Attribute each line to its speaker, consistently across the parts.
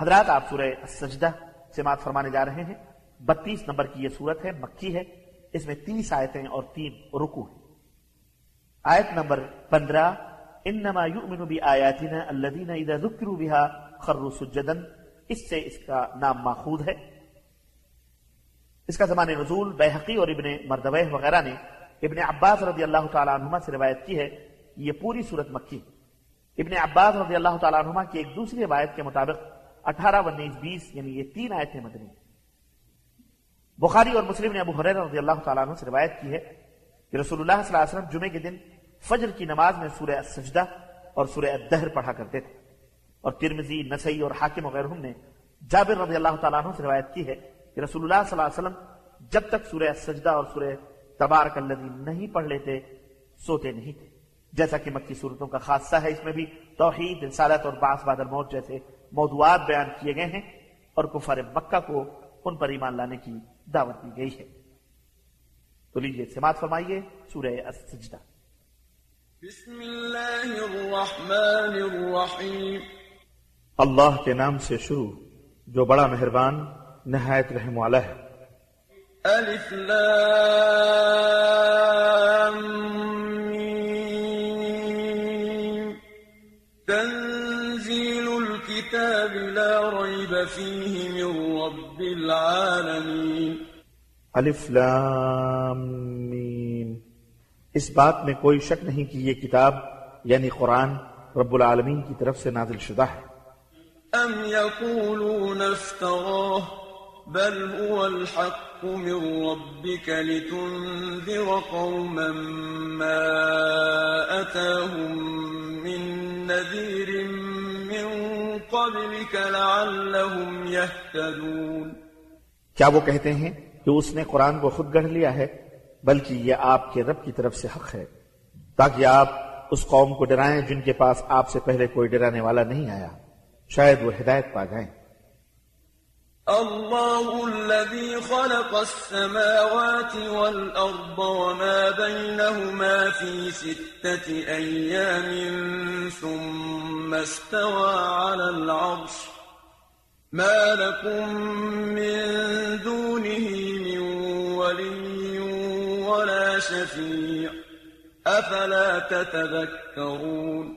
Speaker 1: حضرات، آپ سورہ سجدہ سماعت فرمانے جا رہے ہیں۔ بتیس نمبر کی یہ صورت ہے، مکی ہے۔ اس میں تیس آیتیں اور تین رکو ہیں۔ آیت نمبر پندرہ، انما یؤمن بی آیاتنا الذین اذا ذکروا بها خروا سجدا۔ اس سے اس کا نام ماخوذ ہے۔ اس کا زمان نزول بیحقی اور ابن مردوہ وغیرہ نے ابن عباس رضی اللہ تعالیٰ عنہما سے روایت کی ہے۔ یہ پوری صورت مکی ابن عباس رضی اللہ تعالیٰ عنہما کی ایک دوسری روایت کے مطابق اٹھارہ انیس بیس یعنی یہ تین آیتیں مدنی بخاری اور مسلم نے ابو حریر رضی اللہ تعالیٰ عنہ سے روایت کی ہے کہ رسول اللہ صلی اللہ علیہ وسلم جمعے کے دن فجر کی نماز میں سورہ سجدہ اور سورہ الدہر پڑھا کرتے تھے۔ اور ترمزی نسائی اور حاکم وغیرہ نے جابر رضی اللہ تعالیٰ عنہ سے روایت کی ہے کہ رسول اللہ صلی اللہ علیہ وسلم جب تک سورہ سجدہ اور سورہ تبارک الذی نہیں پڑھ لیتے، سوتے نہیں تھے۔ جیسا کہ مکی صورتوں کا خاصہ ہے، اس میں بھی توحید، رسالت اور باس بادر موت جیسے موضوعات بیان کیے گئے ہیں اور کفار مکہ کو ان پر ایمان لانے کی دعوت دی گئی ہے۔ تو لیجیے سماعت فرمائیے سورہ السجدہ۔
Speaker 2: بسم اللہ الرحمن الرحیم۔
Speaker 1: اللہ کے نام سے شروع جو بڑا مہربان نہایت رحم والا ہے۔
Speaker 2: الف لام۔ فیہ من رب العالمین
Speaker 1: ألف لام میم اس بات میں کوئی شک نہیں کہ یہ کتاب یعنی قرآن رب العالمین کی طرف سے نازل شدہ ہے۔
Speaker 2: أم یقولون افتراہ بل هو الحق من ربك لتنذر قوما ما أتاهم من نذير قبلك لعلهم يهتدون۔
Speaker 1: کیا وہ کہتے ہیں کہ اس نے قرآن کو خود گڑھ لیا ہے، بلکہ یہ آپ کے رب کی طرف سے حق ہے۔ تاکہ آپ اس قوم کو ڈرائیں جن کے پاس آپ سے پہلے کوئی ڈرانے والا نہیں آیا، شاید وہ ہدایت پا جائیں۔
Speaker 2: الله الذي خلق السماوات والأرض وما بينهما في ستة أيام ثم استوى على العرش. ما لكم من دونه من ولي ولا شفيع. أفلا تتذكرون؟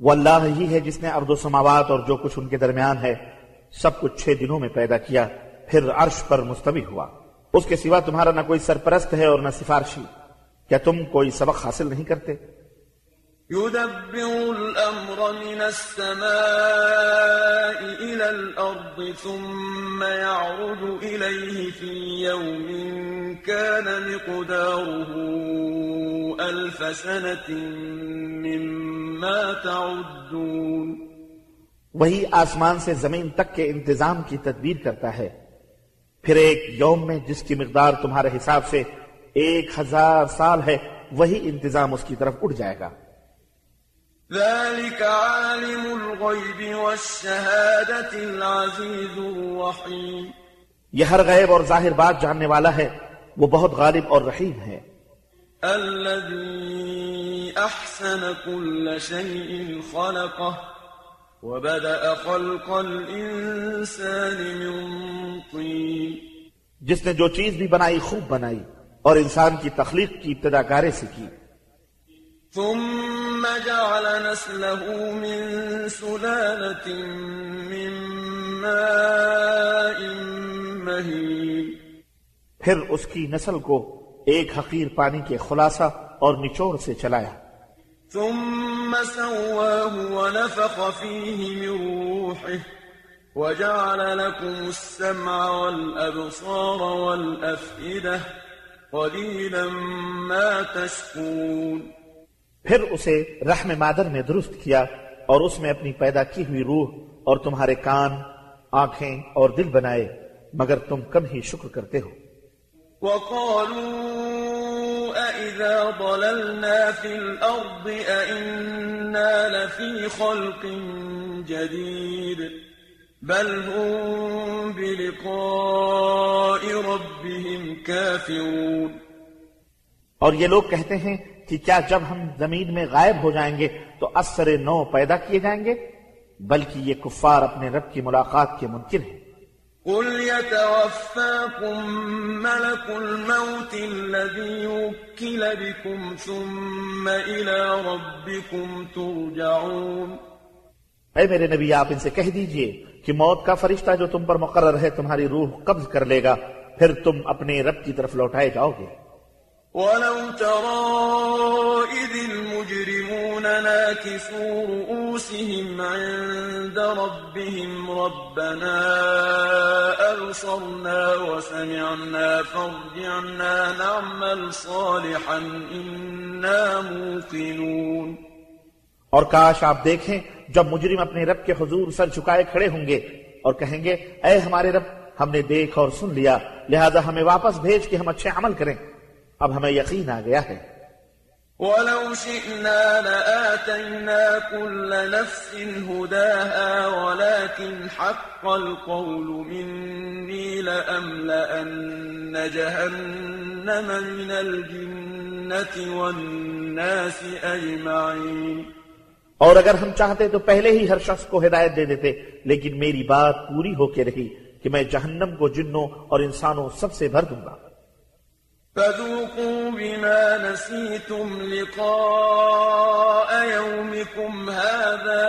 Speaker 1: وہ اللہ ہی ہے ارض و سماوات اور جو کچھ ان کے درمیان ہے سب کچھ چھ دنوں میں پیدا کیا، پھر عرش پر مستوی ہوا۔ اس کے سوا تمہارا نہ کوئی سرپرست ہے اور نہ سفارشی۔ کیا تم کوئی سبق حاصل نہیں کرتے؟
Speaker 2: يدبر الأمر من السماء إلى الأرض ثم يعرض إليه في يوم كان مقداره ألف سنة مما تعدون۔
Speaker 1: وہی آسمان سے زمین تک کے انتظام کی تدبیر کرتا ہے۔ پھر ایک یوم میں جس کی مقدار تمہارے حساب سے ایک ہزار سال ہے وہی انتظام اس کی طرف اٹھ جائے گا۔
Speaker 2: ذلك عالم الغيب والشهادة العزيز الرحيم
Speaker 1: یہ ہر غیب اور ظاہر بات جاننے والا ہے وہ بہت غالب اور رحیم ہے۔
Speaker 2: الذي أحسن كل شيء خلقه۔ وبدأ خلق الإنسان من طين
Speaker 1: جس نے جو چیز بھی بنائی خوب بنائی اور انسان کی تخلیق کی ابتدا کارے سے کی۔
Speaker 2: ثم جعل نسله من سلالة من ماء مهين
Speaker 1: پھر اس کی نسل کو ایک حقیر پانی کے خلاصہ اور نچوڑ سے چلایا۔
Speaker 2: ثم سواه ونفخ فيه من روحه وجعل لكم السمع والأبصار والأفئدة قليلا ما تشكرون
Speaker 1: پھر اسے رحم مادر میں درست کیا اور اس میں اپنی پیدا کی ہوئی روح اور تمہارے کان آنکھیں اور دل بنائے مگر تم کم ہی شکر کرتے ہو۔
Speaker 2: وقالوا أإذا ضللنا في الأرض أإنا لفي خلق جديد بل هم بلقاء ربهم كافرون
Speaker 1: اور یہ لوگ کہتے ہیں کہ کیا جب ہم زمین میں غائب ہو جائیں گے تو اثر نو پیدا کیے جائیں گے؟ بلکہ یہ کفار اپنے رب کی ملاقات کے منکر ہیں۔
Speaker 2: قل يتوفاكم ملك الموت الذي وكل بكم ثم إلى ربكم ترجعون
Speaker 1: اے میرے نبی آپ ان سے کہہ دیجیے کہ موت کا فرشتہ جو تم پر مقرر ہے تمہاری روح قبض کر لے گا پھر تم اپنے رب کی طرف لوٹائے جاؤ گے۔
Speaker 2: ولو ترى إذ ناكسوا رؤوسهم عند ربهم ربنا أبصرنا وسمعنا فارجعنا نعمل صالحا إنا موقنون
Speaker 1: اور کاش آپ دیکھیں جب مجرم اپنے رب کے حضور سر جھکائے کھڑے ہوں گے اور کہیں گے، اے ہمارے رب، ہم نے دیکھ اور سن لیا، لہذا ہمیں واپس بھیج کے ہم اچھے عمل کریں۔ اب ہمیں یقین آ گیا ہے۔
Speaker 2: ولو شئنا لآتينا كل نفس هداها ولكن حق القول مني لأملأن جهنم من الجنة والناس أجمعين.
Speaker 1: اور اگر ہم چاہتے تو پہلے ہی ہر شخص کو ہدایت دے دیتے، لیکن میری بات پوری ہو کے رہی کہ میں جہنم کو جنوں اور انسانوں سب سے بھر دوں گا۔
Speaker 2: فذوقوا بما نسيتم لقاء يومكم هذا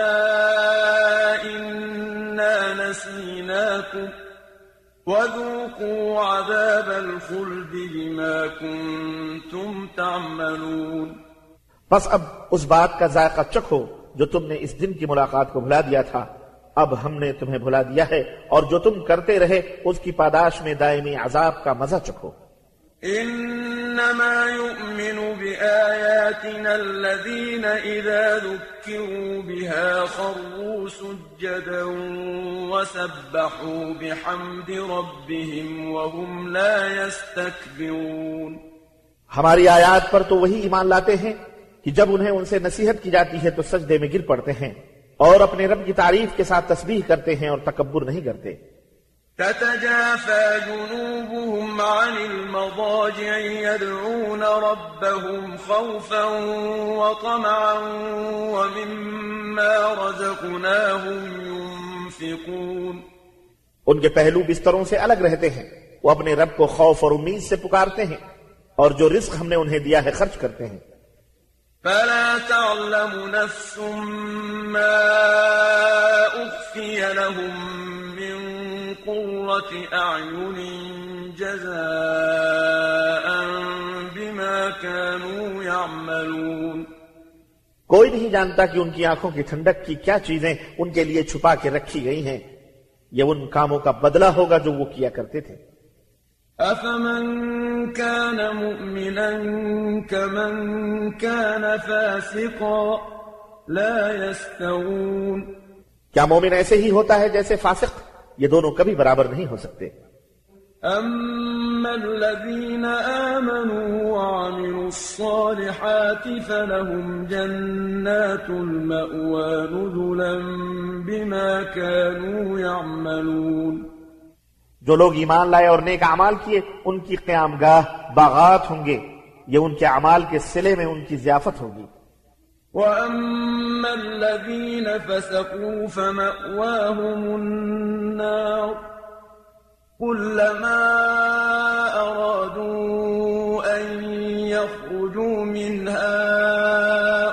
Speaker 2: إنا نسيناكم وذوقوا عذاب الخلد بما كنتم تعملون
Speaker 1: بس اب اس بات کا ذائقہ چکھو جو تم نے اس دن کی ملاقات کو بھلا دیا تھا۔ اب ہم نے تمہیں بھلا دیا ہے اور جو تم کرتے رہے اس کی پاداش میں دائمی عذاب کا مزہ چکھو۔
Speaker 2: إنما يؤمن بآياتنا الذين إذا ذكروا بها خروا سجدا وسبحوا بحمد ربهم وهم لا يستكبرون
Speaker 1: ہماری آیات پر تو وہی ایمان لاتے ہیں کہ جب انہیں ان سے نصیحت کی جاتی ہے تو سجدے میں گر پڑتے ہیں اور اپنے رب کی تعریف کے ساتھ تسبیح کرتے ہیں اور تکبر نہیں کرتے۔
Speaker 2: تتجافى جنوبهم عن المضاجع يدعون ربهم خوفا وطمعا ومما رزقناهم ينفقون.
Speaker 1: ان کے پہلو بستروں سے الگ رہتے ہیں وہ اپنے رب کو خوف اور امید سے پکارتے ہیں اور جو رزق ہم نے انہیں دیا ہے خرچ کرتے ہیں
Speaker 2: فلا تعلم نفس ما أخفي لهم قرة أعين جزاء بما كانوا يعملون۔
Speaker 1: کوئی نہیں جانتا کہ ان کی آنکھوں کی ٹھنڈک کی کیا چیزیں ان کے لیے چھپا کے رکھی گئی ہیں۔ یہ ان کاموں کا بدلہ ہوگا جو وہ کیا کرتے تھے۔
Speaker 2: أفمن كان مؤمنا كمن كان فاسقا لا يستوون۔
Speaker 1: کیا مومن ایسے ہی ہوتا ہے جیسے فاسق؟ یہ دونوں کبھی برابر نہیں ہو سکتے۔
Speaker 2: أما الذين آمنوا وعملوا الصالحات فلهم جنات المأوى نزلا بما كانوا يعملون۔
Speaker 1: جو لوگ ایمان لائے اور نیک اعمال کیے ان کی قیام گاہ باغات ہوں گے یہ ان کے اعمال کے سلے میں ان کی ضیافت ہوگی۔
Speaker 2: وأما الذين فسقوا فمأواهم النار كلما أرادوا أن يخرجوا منها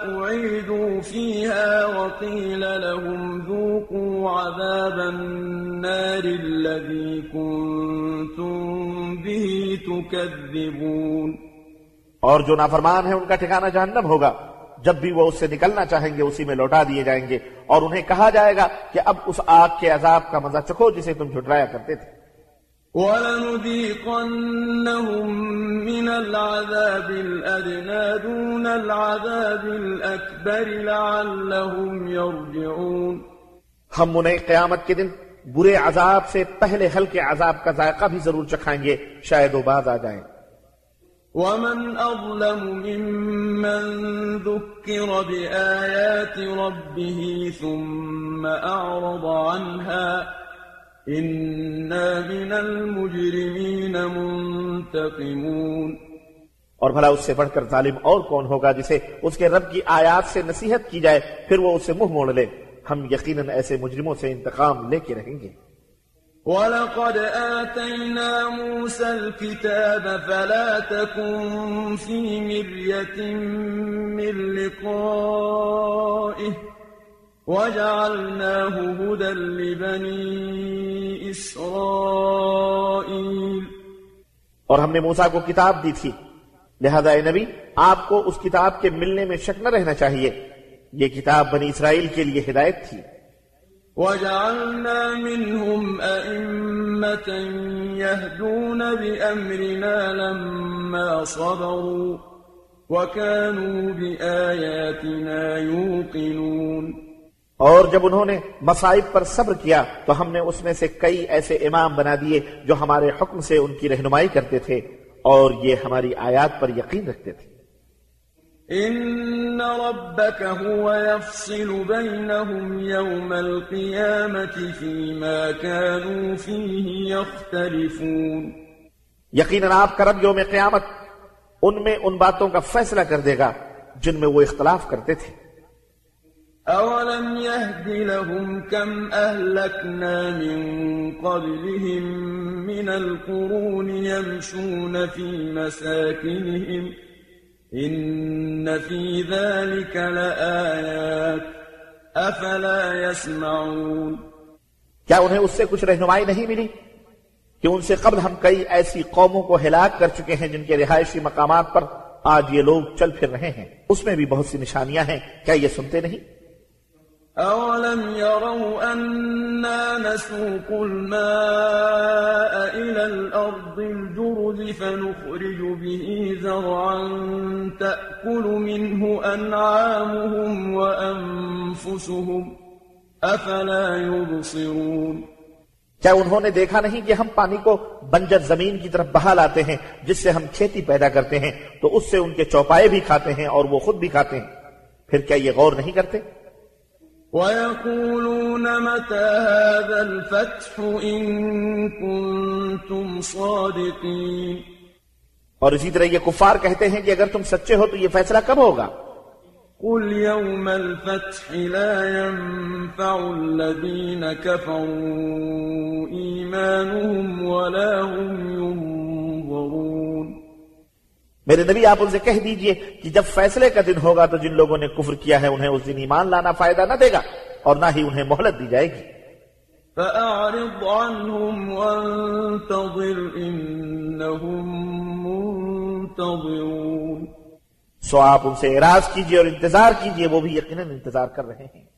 Speaker 2: أعيدوا فيها وقيل لهم ذوقوا عذاب النار الذي كنتم به تكذبون
Speaker 1: اور جو نافرمان ہیں ان کا ٹھکانہ جہنم ہوگا۔ جب بھی وہ اس سے نکلنا چاہیں گے اسی میں لوٹا دیے جائیں گے۔ اور انہیں کہا جائے گا کہ اب اس آگ کے عذاب کا مزہ چکھو جسے تم جھٹرایا کرتے تھے۔
Speaker 2: وَلَنُذِيقَنَّهُم مِّنَ الْعَذَابِ الْأَدْنَىٰ دُونَ الْعَذَابِ الْأَكْبَرِ لَعَلَّهُمْ يَرْجِعُونَ۔
Speaker 1: ہم انہیں قیامت کے دن برے عذاب سے پہلے ہلکے عذاب کا ذائقہ بھی ضرور چکھائیں گے۔ شاید وہ باز آ جائیں۔
Speaker 2: ومن أظلم ممن ذكر بآيات ربه ثم أعرض عنها إنا من المجرمين منتقمون
Speaker 1: اور بھلا اس سے بڑھ کر ظالم اور کون ہوگا جسے اس کے رب کی آیات سے نصیحت کی جائے، پھر وہ اسے منہ موڑ لے۔ ہم یقیناً ایسے مجرموں سے انتقام لے کے رہیں گے۔
Speaker 2: وَلَقَدْ آتَيْنَا مُوسَى الْكِتَابَ فَلَا تَكُنْ فِي مِرْيَةٍ مِّن لِقَائِهِ وَجَعَلْنَاهُ هُدًى لِبَنِي إِسْرَائِيلَ
Speaker 1: اور ہم نے موسیٰ کو کتاب دی تھی۔ لہذا اے نبی، آپ کو اس کتاب کے ملنے میں شک نہ رہنا چاہیے۔ یہ کتاب بنی اسرائیل کے لیے ہدایت تھی۔
Speaker 2: وجعلنا منهم أئمة يهدون بأمرنا لما صبروا وكانوا بآياتنا يوقنون.
Speaker 1: اور جب انہوں نے مصائب پر صبر کیا تو ہم نے اس میں سے کئی ایسے امام بنا دیے جو ہمارے حکم سے ان کی رہنمائی کرتے تھے اور یہ ہماری آیات پر یقین رکھتے تھے۔
Speaker 2: إن ربك هو يفصل بينهم يوم القيامة فيما كانوا فيه يختلفون
Speaker 1: یقیناً آپ کا رب یوم قیامت ان میں ان باتوں کا فیصلہ کر دے گا جن میں وہ اختلاف کرتے تھے۔
Speaker 2: أولم يهد لهم كم أهلكنا من قبلهم من القرون يمشون في مساكنهم ۖ إن في ذلك لآيات أفلا يسمعون.
Speaker 1: کیا انہیں اس سے کچھ رہنمائی نہیں ملی؟ کہ ان سے قبل ہم کئی ایسی قوموں کو ہلاک کر چکے ہیں جن کے رہائشی مقامات پر آج یہ لوگ چل پھر رہے ہیں۔ اس میں بھی بہت سی نشانیاں ہیں کیا یہ سنتے نہیں؟
Speaker 2: أولم يروا أنا نسوق الماء فنخرج به زرعا تأكل منه أنعامهم وأنفسهم، أفلا يبصرون۔
Speaker 1: کیا انہوں نے دیکھا نہیں کہ ہم پانی کو بنجر زمین کی طرف بہا لاتے ہیں، جس سے ہم کھیتی پیدا کرتے ہیں، تو اس سے ان کے چوپائے بھی کھاتے ہیں اور وہ خود بھی کھاتے ہیں۔ پھر کیا یہ غور نہیں کرتے؟
Speaker 2: ويقولون متى هذا الفتح إن كنتم صادقين؟
Speaker 1: اور اسی طرح یہ کفار کہتے ہیں کہ اگر تم سچے ہو تو یہ فیصلہ کب ہوگا؟
Speaker 2: قل يوم الفتح لا ينفع الذين كفروا إيمانهم ولا هم
Speaker 1: میرے نبی آپ ان سے کہہ دیجیے کہ جب فیصلے کا دن ہوگا تو جن لوگوں نے کفر کیا ہے انہیں اس دن ایمان لانا فائدہ نہ دے گا اور نہ ہی انہیں مہلت دی جائے گی۔
Speaker 2: فَأَعْرِضْ عَنْهُمْ وَانْتَظِرْ إِنَّهُمْ مُنْتَظِرُونَ۔
Speaker 1: سو آپ ان سے اعراض کیجیے اور انتظار کیجیے وہ بھی یقیناً انتظار کر رہے ہیں۔